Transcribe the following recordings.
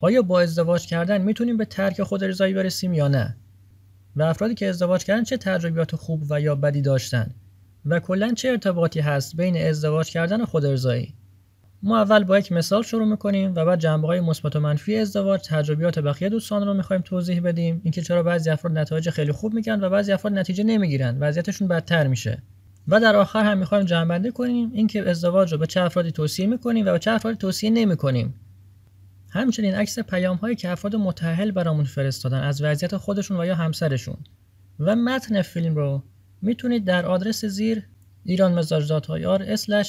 آیا با ازدواج کردن می‌تونیم به ترک خود رضایی برسیم یا نه؟ و افرادی که ازدواج کردن چه تجربیات خوب و یا بدی داشتن؟ و کلا چه ارتباطی هست بین ازدواج کردن و خود ما اول با یک مثال شروع می‌کنیم و بعد جنبه های مثبت و منفی ازدواج تجربیات بقیه دوستان رو می‌خوایم توضیح بدیم. اینکه چرا بعضی افراد نتایج خیلی خوب می‌گیرن و بعضی افراد نتیجه نمی‌گیرن. وضعیتشون بدتر میشه. و در آخر هم می‌خوایم جمع‌بندی کنیم. اینکه ازدواج رو به چه افرادی توصیه می‌کنیم و به چه افرادی توصیه نمی‌کنیم. همچنین عکس پیام هایی که افراد متأهل برامون فرستادن از وضعیت خودشون و یا همسرشون. و متن فیلم رو می‌تونید در آدرس زیر ایران مزاج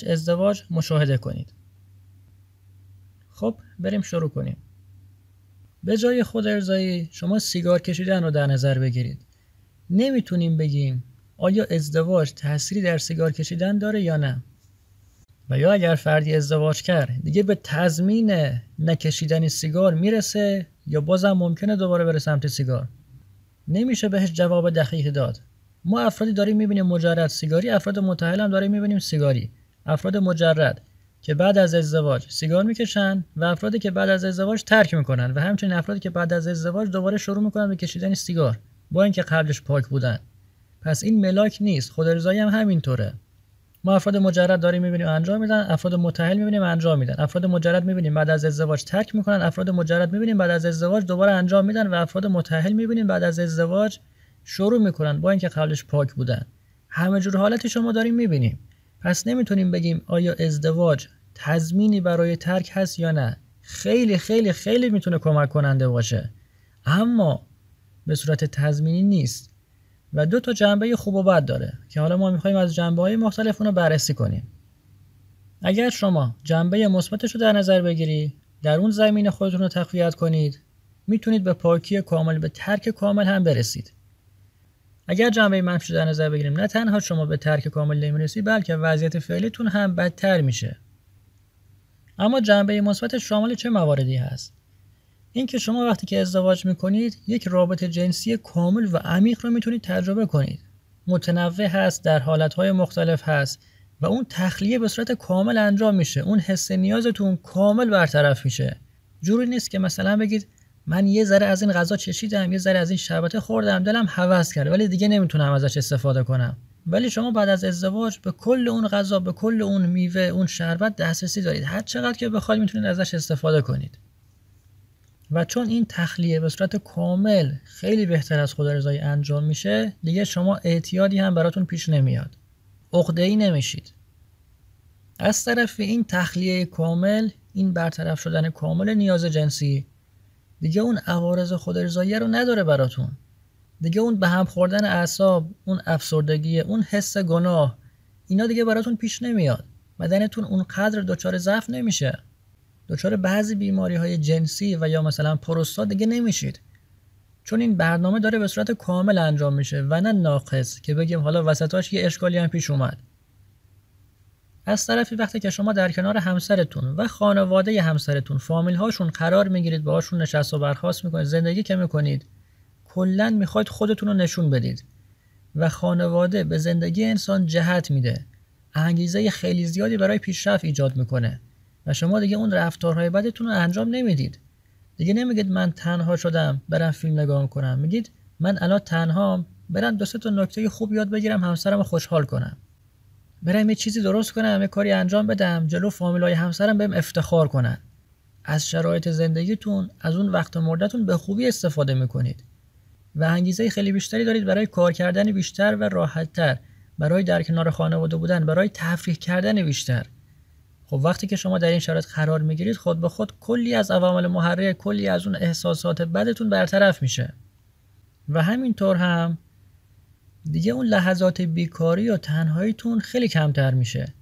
ازدواج مشاهده کنید. خب بریم شروع کنیم. به جای خود ارزایی شما سیگار کشیدن رو در نظر بگیرید. نمی‌تونیم بگیم آیا ازدواج تأثیری در سیگار کشیدن داره یا نه. و یا اگر فردی ازدواج کرد دیگه به تضمین نکشیدن سیگار می‌رسه یا بازم ممکنه دوباره بره سمت سیگار؟ نمیشه بهش جواب دقیق داد. ما افرادی داریم می‌بینیم مجرد سیگاری افراد متحل هم داریم می‌بینیم سیگاری. افراد مجرد که بعد از ازدواج سیگار می‌کشن و افرادی که بعد از ازدواج ترک می‌کنن و همچنین افرادی که بعد از ازدواج دوباره شروع می‌کنن به کشیدن سیگار با اینکه قبلش پاک بودن. پس این ملاک نیست خود رضایی هم همینطوره. ما افراد مجرد داریم می‌بینیم انجام میدن افراد متحل می‌بینیم انجام میدن. افراد مجرد می‌بینیم بعد از ازدواج ترک می‌کنن افراد مجرد می‌بینیم بعد از ازدواج دوباره انجام میدن و افراد متحل می‌بینیم بعد از ازدواج شروع می‌کنن با اینکه قبلش پاک بودن. همه جور حالت شما داریم می‌بینیم. پس نمی‌تونیم بگیم آیا ازدواج تضمینی برای ترک هست یا نه. خیلی خیلی خیلی می‌تونه کمک کننده باشه. اما به صورت تضمینی نیست. و دو تا جنبه خوب و بد داره که حالا ما می‌خوایم از جنبه های مختلف رو بررسی کنیم. اگر شما جنبه مثبتش رو در نظر بگیری در اون زمین خودتون رو تقویت کنید می‌تونید به پاکی کامل به ترک کامل هم برسید. اگر جنبه منفی در نظر بگیریم نه تنها شما به ترک کامل نمی‌رسید بلکه وضعیت فعلیتون هم بدتر میشه. اما جنبه مثبت شامل چه مواردی هست؟ اینکه شما وقتی که ازدواج می‌کنید یک رابطه جنسی کامل و عمیق رو می‌تونید تجربه کنید. متنوع هست در حالتهای مختلف هست و اون تخلیه به صورت کامل انجام میشه. اون حس نیازتون کامل برطرف میشه. جوری نیست که مثلا بگید من یه ذره از این غذا چشیدم یه ذره از این شربت خوردم دلم هوس کرده ولی دیگه نمی‌تونم ازش استفاده کنم. ولی شما بعد از ازدواج به کل اون غذا به کل اون میوه اون شربت دسترسی دارید. هر چقدر که بخواید می‌تونید ازش استفاده کنید. و چون این تخلیه به صورت کامل خیلی بهتر از خدا رضایی انجام میشه دیگه شما اعتیادی هم براتون پیش نمیاد. عقده ای نمیشید. از طرف این تخلیه کامل این برطرف شدن کامل نیاز جنسی دیگه اون عوارض خود رو نداره براتون. دیگه اون به هم خوردن اعصاب اون افسردگی اون حس گناه اینا دیگه براتون پیش نمیاد. بدنتون اون قدر دچار ضعف نمیشه. دچار بعضی بیماری های جنسی و یا مثلا پروستات دیگه نمیشید. چون این برنامه داره به صورت کامل انجام میشه و نه ناقص که بگیم حالا وسطاش یه اشکالی هم پیش اومد. از طرفی وقتی که شما در کنار همسرتون و خانواده همسرتون فامیل هاشون قرار می‌گیرید باهاشون نشست و برخواست می‌کنید زندگی که می‌کنید کلا می‌خواید خودتون رو نشون بدید و خانواده به زندگی انسان جهت میده. انگیزه خیلی زیادی برای پیشرفت ایجاد می‌کنه. و شما دیگه اون رفتارهای بدتون رو انجام نمی‌دید. دیگه نمیگید من تنها شدم برم فیلم نگاه کنم. میگید من الان تنهام برم دو تا نکته خوب یاد بگیرم همسرم رو خوشحال کنم. برم یه چیزی درست کنم یه کاری انجام بدم جلو فامیلای همسرم بهم افتخار کنن. از شرایط زندگیتون از اون وقت مردتون به خوبی استفاده می‌کنید. و انگیزه خیلی بیشتری دارید برای کار کردن بیشتر و راحتتر. برای در کنار خانواده بودن برای تفریح کردن بیشتر. خب وقتی که شما در این شرایط قرار می‌گیرید خود به خود کلی از عوامل محرک کلی از اون احساسات بدتون برطرف میشه. و همینطور هم دیگه اون لحظات بیکاری و تنهاییتون خیلی کمتر میشه.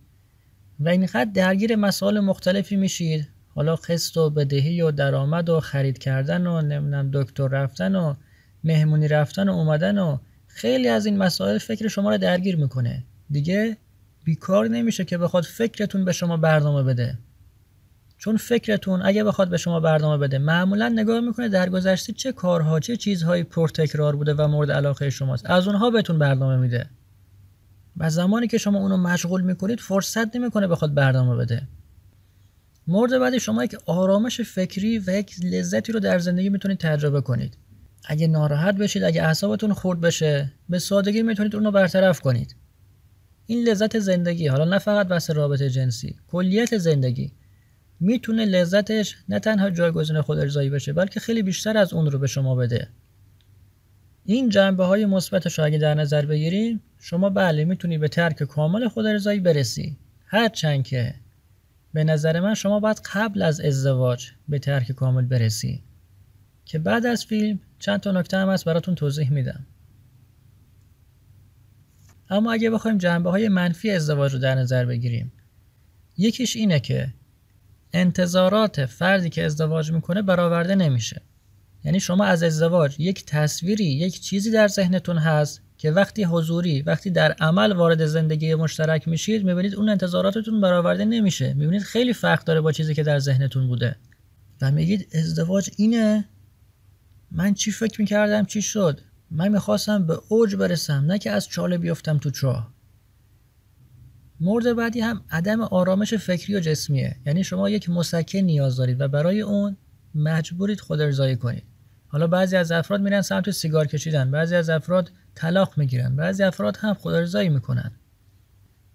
و اینقدر درگیر مسائل مختلفی میشید. حالا قسط و بدهی و درآمد و خرید کردن و نمی‌دونم دکتر رفتن و مهمونی رفتن و اومدن و خیلی از این مسائل فکر شما رو درگیر می‌کنه. دیگه بیکار نمیشه که بخواد فکرتون به شما برنامه بده. چون فکرتون اگه بخواد به شما برنامه بده معمولا نگاه می‌کنه در گذشته چه کارها چه چیزهایی پرتکرار بوده و مورد علاقه شماست. از اونها بهتون برنامه میده. و زمانی که شما اونو مشغول می‌کنید فرصت نمی‌کنه بخواد برنامه بده. مورد بعدی شما یک آرامش فکری و یک لذتی رو در زندگی می‌تونید تجربه کنید. اگه ناراحت بشید اگه اعصابتون خورد بشه به سادگی می‌تونید اون رو برطرف کنید. این لذت زندگی حالا نه فقط بحث رابطه جنسی کلیت زندگی. می‌تونه لذتش نه تنها جایگزین خود ارزایی بشه بلکه خیلی بیشتر از اون رو به شما بده. این جنبه های مثبتش اگه در نظر بگیریم شما بله می‌تونی به ترک کامل خود ارزایی برسی. هرچند که به نظر من شما باید قبل از ازدواج به ترک کامل برسی. که بعد از فیلم چند تا نکته هم هست براتون توضیح میدم. اما اگه بخوایم جنبه های منفی ازدواج رو در نظر بگیریم یکیش اینه که انتظارات فردی که ازدواج می‌کنه برآورده نمیشه. یعنی شما از ازدواج یک تصویری یک چیزی در ذهنتون هست که وقتی حضوری وقتی در عمل وارد زندگی مشترک میشید می‌بینید اون انتظاراتتون برآورده نمیشه. می‌بینید خیلی فرق داره با چیزی که در ذهنتون بوده. و میگید ازدواج اینه؟ من چی فکر می‌کردم؟ چی شد؟ من می‌خواستم به اوج برسم نه که از چاله بیفتم تو چاه. مورد بعدی هم عدم آرامش فکری و جسمیه. یعنی شما یک مسکن نیاز دارید و برای اون مجبورید خود ارزایی کنید. حالا بعضی از افراد میرن سمت سیگار کشیدن بعضی از افراد طلاق می‌گیرن بعضی افراد هم خود ارزایی می‌کنن.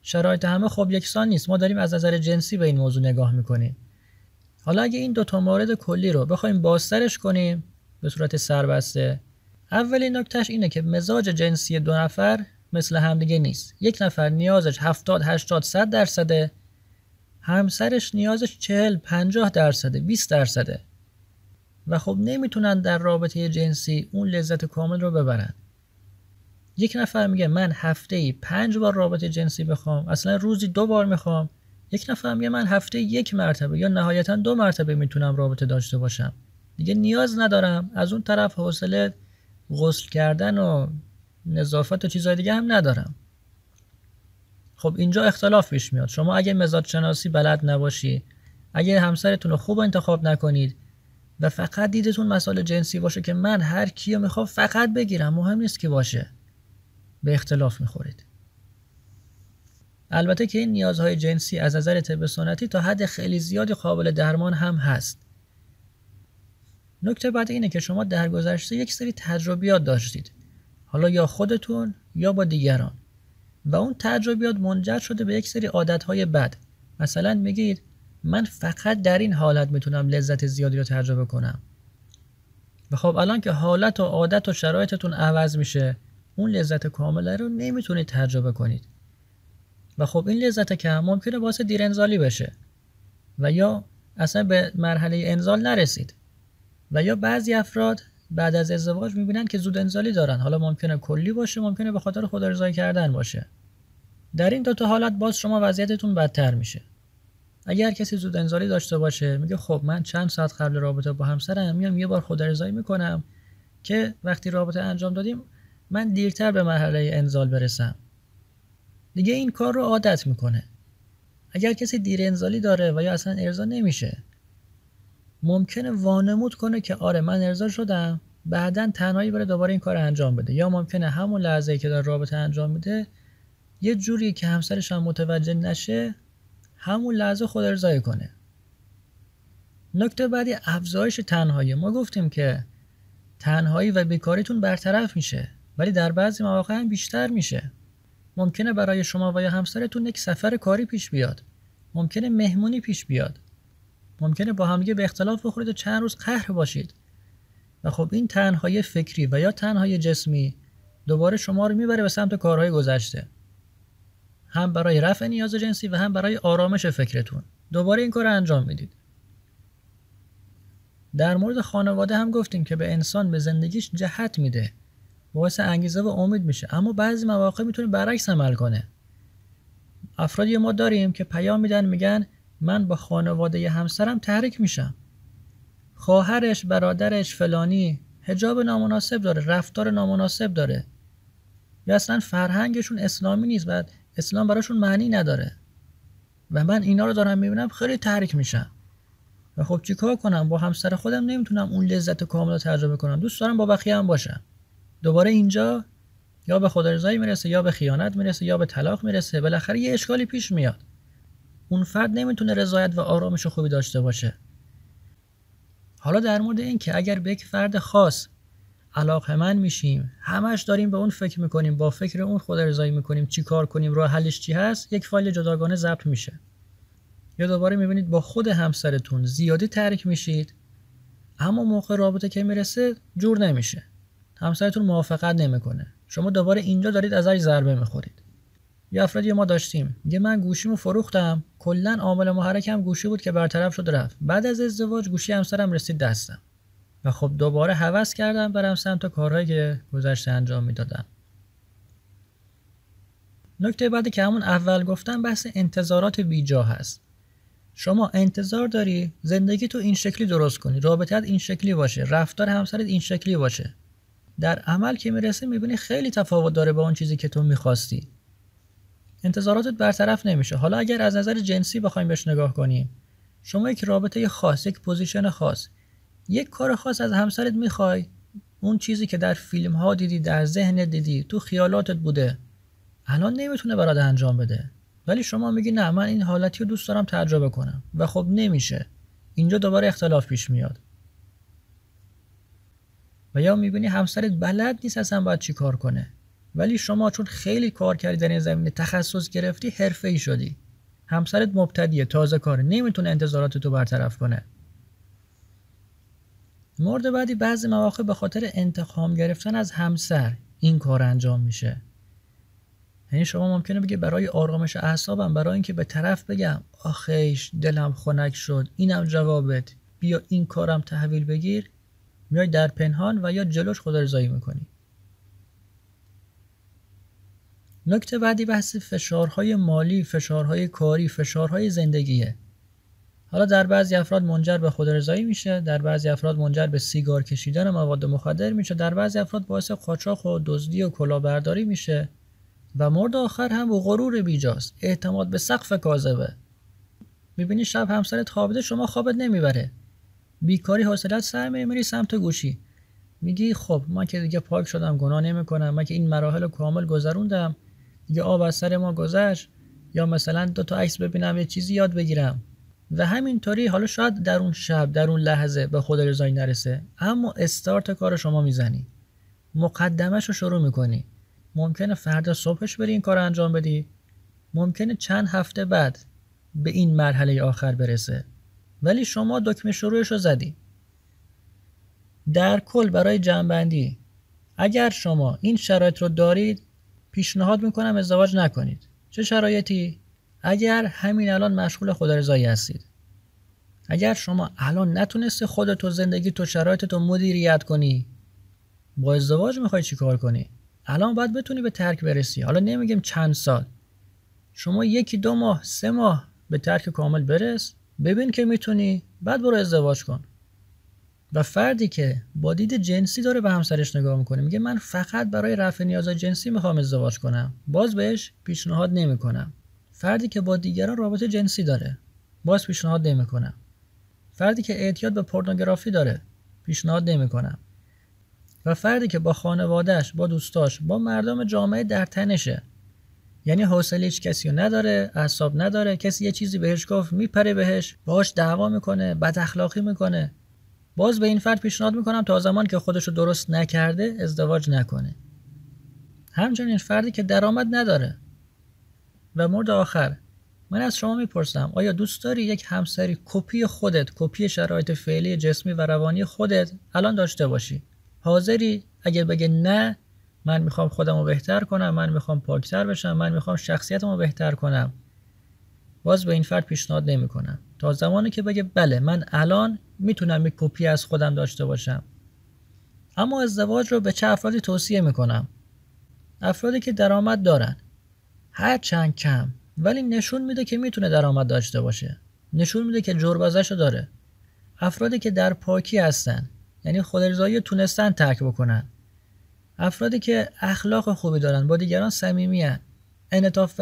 شرایط همه خب یکسان نیست. ما داریم از نظر جنسی به این موضوع نگاه می‌کنیم. حالا اگه این دوتا مورد کلی رو بخوایم بازترش کنیم به صورت سربسته اولین نکتهش اینه که مزاج جنسی دو نفر مثل همدیگه نیست. یک نفر نیازش 70 80 100 درصده. همسرش نیازش 40 50 درصده 20 درصده. و خب نمی‌تونن در رابطه جنسی اون لذت کامل رو ببرن. یک نفر میگه من هفته ای پنج بار رابطه جنسی بخوام اصلا روزی دو بار می‌خوام. یک نفر میگه من هفته یک مرتبه یا نهایتا دو مرتبه می‌تونم رابطه داشته باشم. دیگه نیاز ندارم. از اون طرف حوصله غسل کردن و نظافت و چیزهای دیگه هم ندارم. خب اینجا اختلاف پیش میاد. شما اگه مزاج شناسی بلد نباشی اگه همسرتون رو خوب انتخاب نکنید و فقط دیدتون مسائل جنسی باشه که من هر کیو می‌خوام فقط بگیرم مهم نیست که باشه. به اختلاف می‌خورید. البته که این نیازهای جنسی از نظر طب سنتی تا حد خیلی زیادی قابل درمان هم هست. نکته بعد اینه که شما در گذشته یک سری تجربیات داشتید. حالا یا خودتون یا با دیگران. و اون تجربیات منجر شده به یک سری عادتهای بد. مثلا میگید من فقط در این حالت می‌تونم لذت زیادی رو تجربه کنم. و خب الان که حالت و عادت و شرایطتون عوض میشه اون لذت کامله رو نمی‌تونید تجربه کنید. و خب این لذت که ممکنه باعث دیر انزالی بشه. و یا اصلا به مرحله انزال نرسید. و یا بعضی افراد بعد از ازدواج می‌بینن که زود انزالی دارن. حالا ممکنه کلی باشه ممکنه به خاطر ارزایی کردن باشه. در این دو تا حالت باز شما وضعیتتون بدتر میشه. اگر کسی زود انزالی داشته باشه میگه خب من چند ساعت قبل رابطه با همسرم میام یه بار ارزایی می‌کنم که وقتی رابطه انجام دادیم من دیرتر به مرحله انزال برسم. دیگه این کار رو عادت می‌کنه. اگر کسی دیر انزالی داره و یا اصلا ارضا نمیشه ممکنه وانمود کنه که آره من ارضا شدم. بعدا تنهایی بره دوباره این کار انجام بده. یا ممکنه همون لحظه که داره رابطه انجام میده یه جوری که همسرش هم متوجه نشه همون لحظه خود ارزایی کنه. نکته بعدی افزایش تنهایی. ما گفتیم که تنهایی و بیکاریتون برطرف میشه ولی در بعضی مواقع هم بیشتر میشه. ممکنه برای شما و یا همسرتون یک سفر کاری پیش بیاد. ممکنه مهمونی پیش بیاد. ممکنه با همدیگه به اختلاف بخورید و چند روز قهر باشید. و خب این تنهایی فکری و یا تنهایی جسمی دوباره شما رو می‌بره به سمت کارهای گذشته. هم برای رفع نیاز جنسی و هم برای آرامش فکرتون. دوباره این کار رو انجام می‌دید. در مورد خانواده هم گفتیم که به انسان به زندگیش جهت میده. باعث انگیزه و امید میشه. اما بعضی مواقع می‌تونه برعکس عمل کنه. افرادی ما داریم که پیام میدن میگن من با خانواده همسرم تحریک میشم. خواهرش برادرش فلانی هجاب نامناسب داره رفتار نامناسب داره. یا اصلا فرهنگشون اسلامی نیست و اسلام براشون معنی نداره. و من اینا رو دارم می‌بینم خیلی تحریک میشم. و خب چیکار کنم؟ با همسر خودم نمی‌تونم اون لذت کامل رو تجربه کنم. دوست دارم با بقیه هم باشم. دوباره اینجا یا به خود رضایی می‌رسه یا به خیانت می‌رسه یا به طلاق می‌رسه. بالاخره یه اشکالی پیش میاد. اون فرد نمی‌تونه رضایت و آرامش خوبی داشته باشه. حالا در مورد این که اگر به یک فرد خاص علاقه من میشیم همش داریم به اون فکر می‌کنیم با فکر اون خود رضایی می‌کنیم چی کار کنیم راه حلش چی هست یک فایل جداگانه ضبط میشه. یا دوباره می‌بینید با خود همسرتون زیادی ترک میشید اما موقع رابطه که می‌رسه جور نمیشه. همسرتون موافقت نمی‌کنه. شما دوباره اینجا دارید ازش ضربه می‌خورید. یه افرادی ما داشتیم. میگه من گوشیمو فروختم. کلا عامل محرکم گوشی بود که برطرف شد رفت. بعد از ازدواج گوشی همسرم رسید دستم. و خب دوباره هوس کردم برم سمت کارهایی که گذشته انجام می‌دادم. نکته بعدی که همون اول گفتم بحث انتظارات بیجا هست. شما انتظار داری زندگی تو این شکلی درست کنی. رابطت این شکلی باشه. رفتار همسرت این شکلی باشه. در عمل که می‌رسه می‌بینی خیلی تفاوت داره با اون چیزی که تو می‌خواستی. انتظاراتت برطرف نمیشه. حالا اگر از نظر جنسی بخوایم بهش نگاه کنیم شما یک رابطه خاص یک position خاص یک کار خاص از همسرت می‌خوای اون چیزی که در فیلم ها دیدی در ذهن دیدی تو خیالاتت بوده الان نمی‌تونه برات انجام بده. ولی شما میگی نه من این حالتی رو دوست دارم تجربه کنم. و خب نمیشه. اینجا دوباره اختلاف پیش میاد. و یا می‌بینی همسرت بلد نیست اصلا باید چی کار کنه. ولی شما چون خیلی کار کردی در این زمینه تخصص گرفتی حرفه ای شدی. همسرت مبتدیه تازه کاره نمی‌تونه انتظارات تو برطرف کنه. مورد بعدی بعضی مواقع به خاطر انتقام گرفتن از همسر این کار انجام میشه. یعنی شما ممکنه بگه برای آرامش اعصابم برای اینکه به طرف بگم آخیش دلم خنک شد اینم جوابت. بیا این کارم تحویل بگیر. میای در پنهان و یا جلوش خدا رضایی می‌کنی. نکته بعدی بحث فشارهای مالی، فشارهای کاری، فشارهای زندگیه. حالا در بعضی افراد منجر به خودرضایی میشه، در بعضی افراد منجر به سیگار کشیدن مواد مخدر میشه، در بعضی افراد باعث قاچاق و دزدی و کلاهبرداری میشه و مورد آخر هم و غرور بیجاست، اعتماد به سقف کاذبه. می‌بینی شب همسرت خوابیده شما خوابت نمی‌بره. بیکاری حوصلت سر میری سمت گوشی. میگی خب من که دیگه پاک شدم گناه نمی‌کنم من که این مراحل کامل گذروندم دیگه آب از سر ما گذشت یا مثلا دو تا عکس ببینم یه چیزی یاد بگیرم. و همینطوری حالا شاید در اون شب در اون لحظه به خود رضایی نرسه. اما استارت کار شما می‌زنی. مقدمش رو شروع می‌کنی. ممکنه فردا صبحش بری این کار انجام بدی. ممکنه چند هفته بعد به این مرحله آخر برسه. ولی شما دکمه شروعش رو زدی. در کل برای جنبندی اگر شما این شرایط رو دارید پیشنهاد می‌کنم ازدواج نکنید. چه شرایطی؟ اگر همین الان مشغول خودرضایی هستید. اگر شما الان نتونستی خودتو زندگی تو شرایط تو مدیریت کنی با ازدواج می‌خوای چیکار کنی؟ الان باید بتونی به ترک برسی. حالا نمیگیم چند سال. شما یکی دو ماه سه ماه به ترک کامل برس. ببین که می‌تونی. بعد برو ازدواج کن. و فردی که با دید جنسی داره به همسرش نگاه می‌کنه. میگه من فقط برای رفع نیازهای جنسی می‌خوام ازدواج کنم. باز بهش پیشنهاد نمی‌کنم. فردی که با دیگران رابطه جنسی داره باز پیشنهاد نمی‌کنم. فردی که اعتیاد به پورنوگرافی داره پیشنهاد نمی‌کنم. و فردی که با خانوادهش با دوستاش با مردم جامعه در تنشه. یعنی حوصله هیچ کسی رو نداره اعصاب نداره. کسی یه چیزی بهش گفت میپره بهش باهاش دعوا می‌کنه بد اخلاقی می‌کنه. باز به این فرد پیشنهاد می‌کنم تا زمان که خودش رو درست نکرده ازدواج نکنه. همچنین فردی که درآمد نداره. و مورد آخر من از شما می‌پرسم آیا دوست داری یک همسری کپی خودت کپی شرایط فعلی جسمی و روانی خودت الان داشته باشی؟ حاضری؟ اگر بگه نه من می‌خوام خودم رو بهتر کنم من می‌خوام پاکتر بشم من می‌خوام شخصیتم رو بهتر کنم. باز به این فرد پیشنهاد نمی‌کنم. تا زمانی که بگه بله من الان می‌تونم یک کپی از خودم داشته باشم. اما ازدواج رو به چه افرادی توصیه می‌کنم؟ افرادی که درآمد دارن. هر چند کم ولی نشون میده که می‌تونه درآمد داشته باشه. نشون میده که جربازش رو داره. افرادی که در پاکی هستن یعنی خودرضایی تونستن ترک بکنن. افرادی که اخلاق خوبی دارن با دیگران صمیمی انعطاف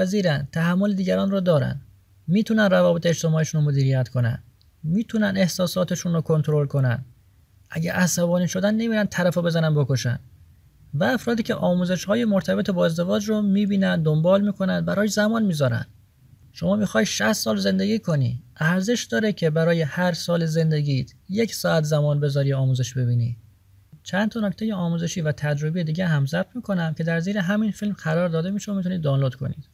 تحمل دیگران رو دارن. می‌تونن روابط اجتماعیشون رو مدیریت کنن. می‌تونن احساساتشون رو کنترل کنن. اگه عصبانی شدن نمیرن طرف بزنن بکشن. و افرادی که آموزش های مرتبط با ازدواج رو می‌بینن دنبال می‌کنن برای زمان می‌ذارن. شما می‌خوای 60 سال زندگی کنی. ارزش داره که برای هر سال زندگیت یک ساعت زمان بذاری آموزش ببینی. چند تا نکته آموزشی و تجربی دیگه هم ضبط می‌کنم که در زیر همین فیلم قرار داده میشه و می‌تونید دانلود کنید.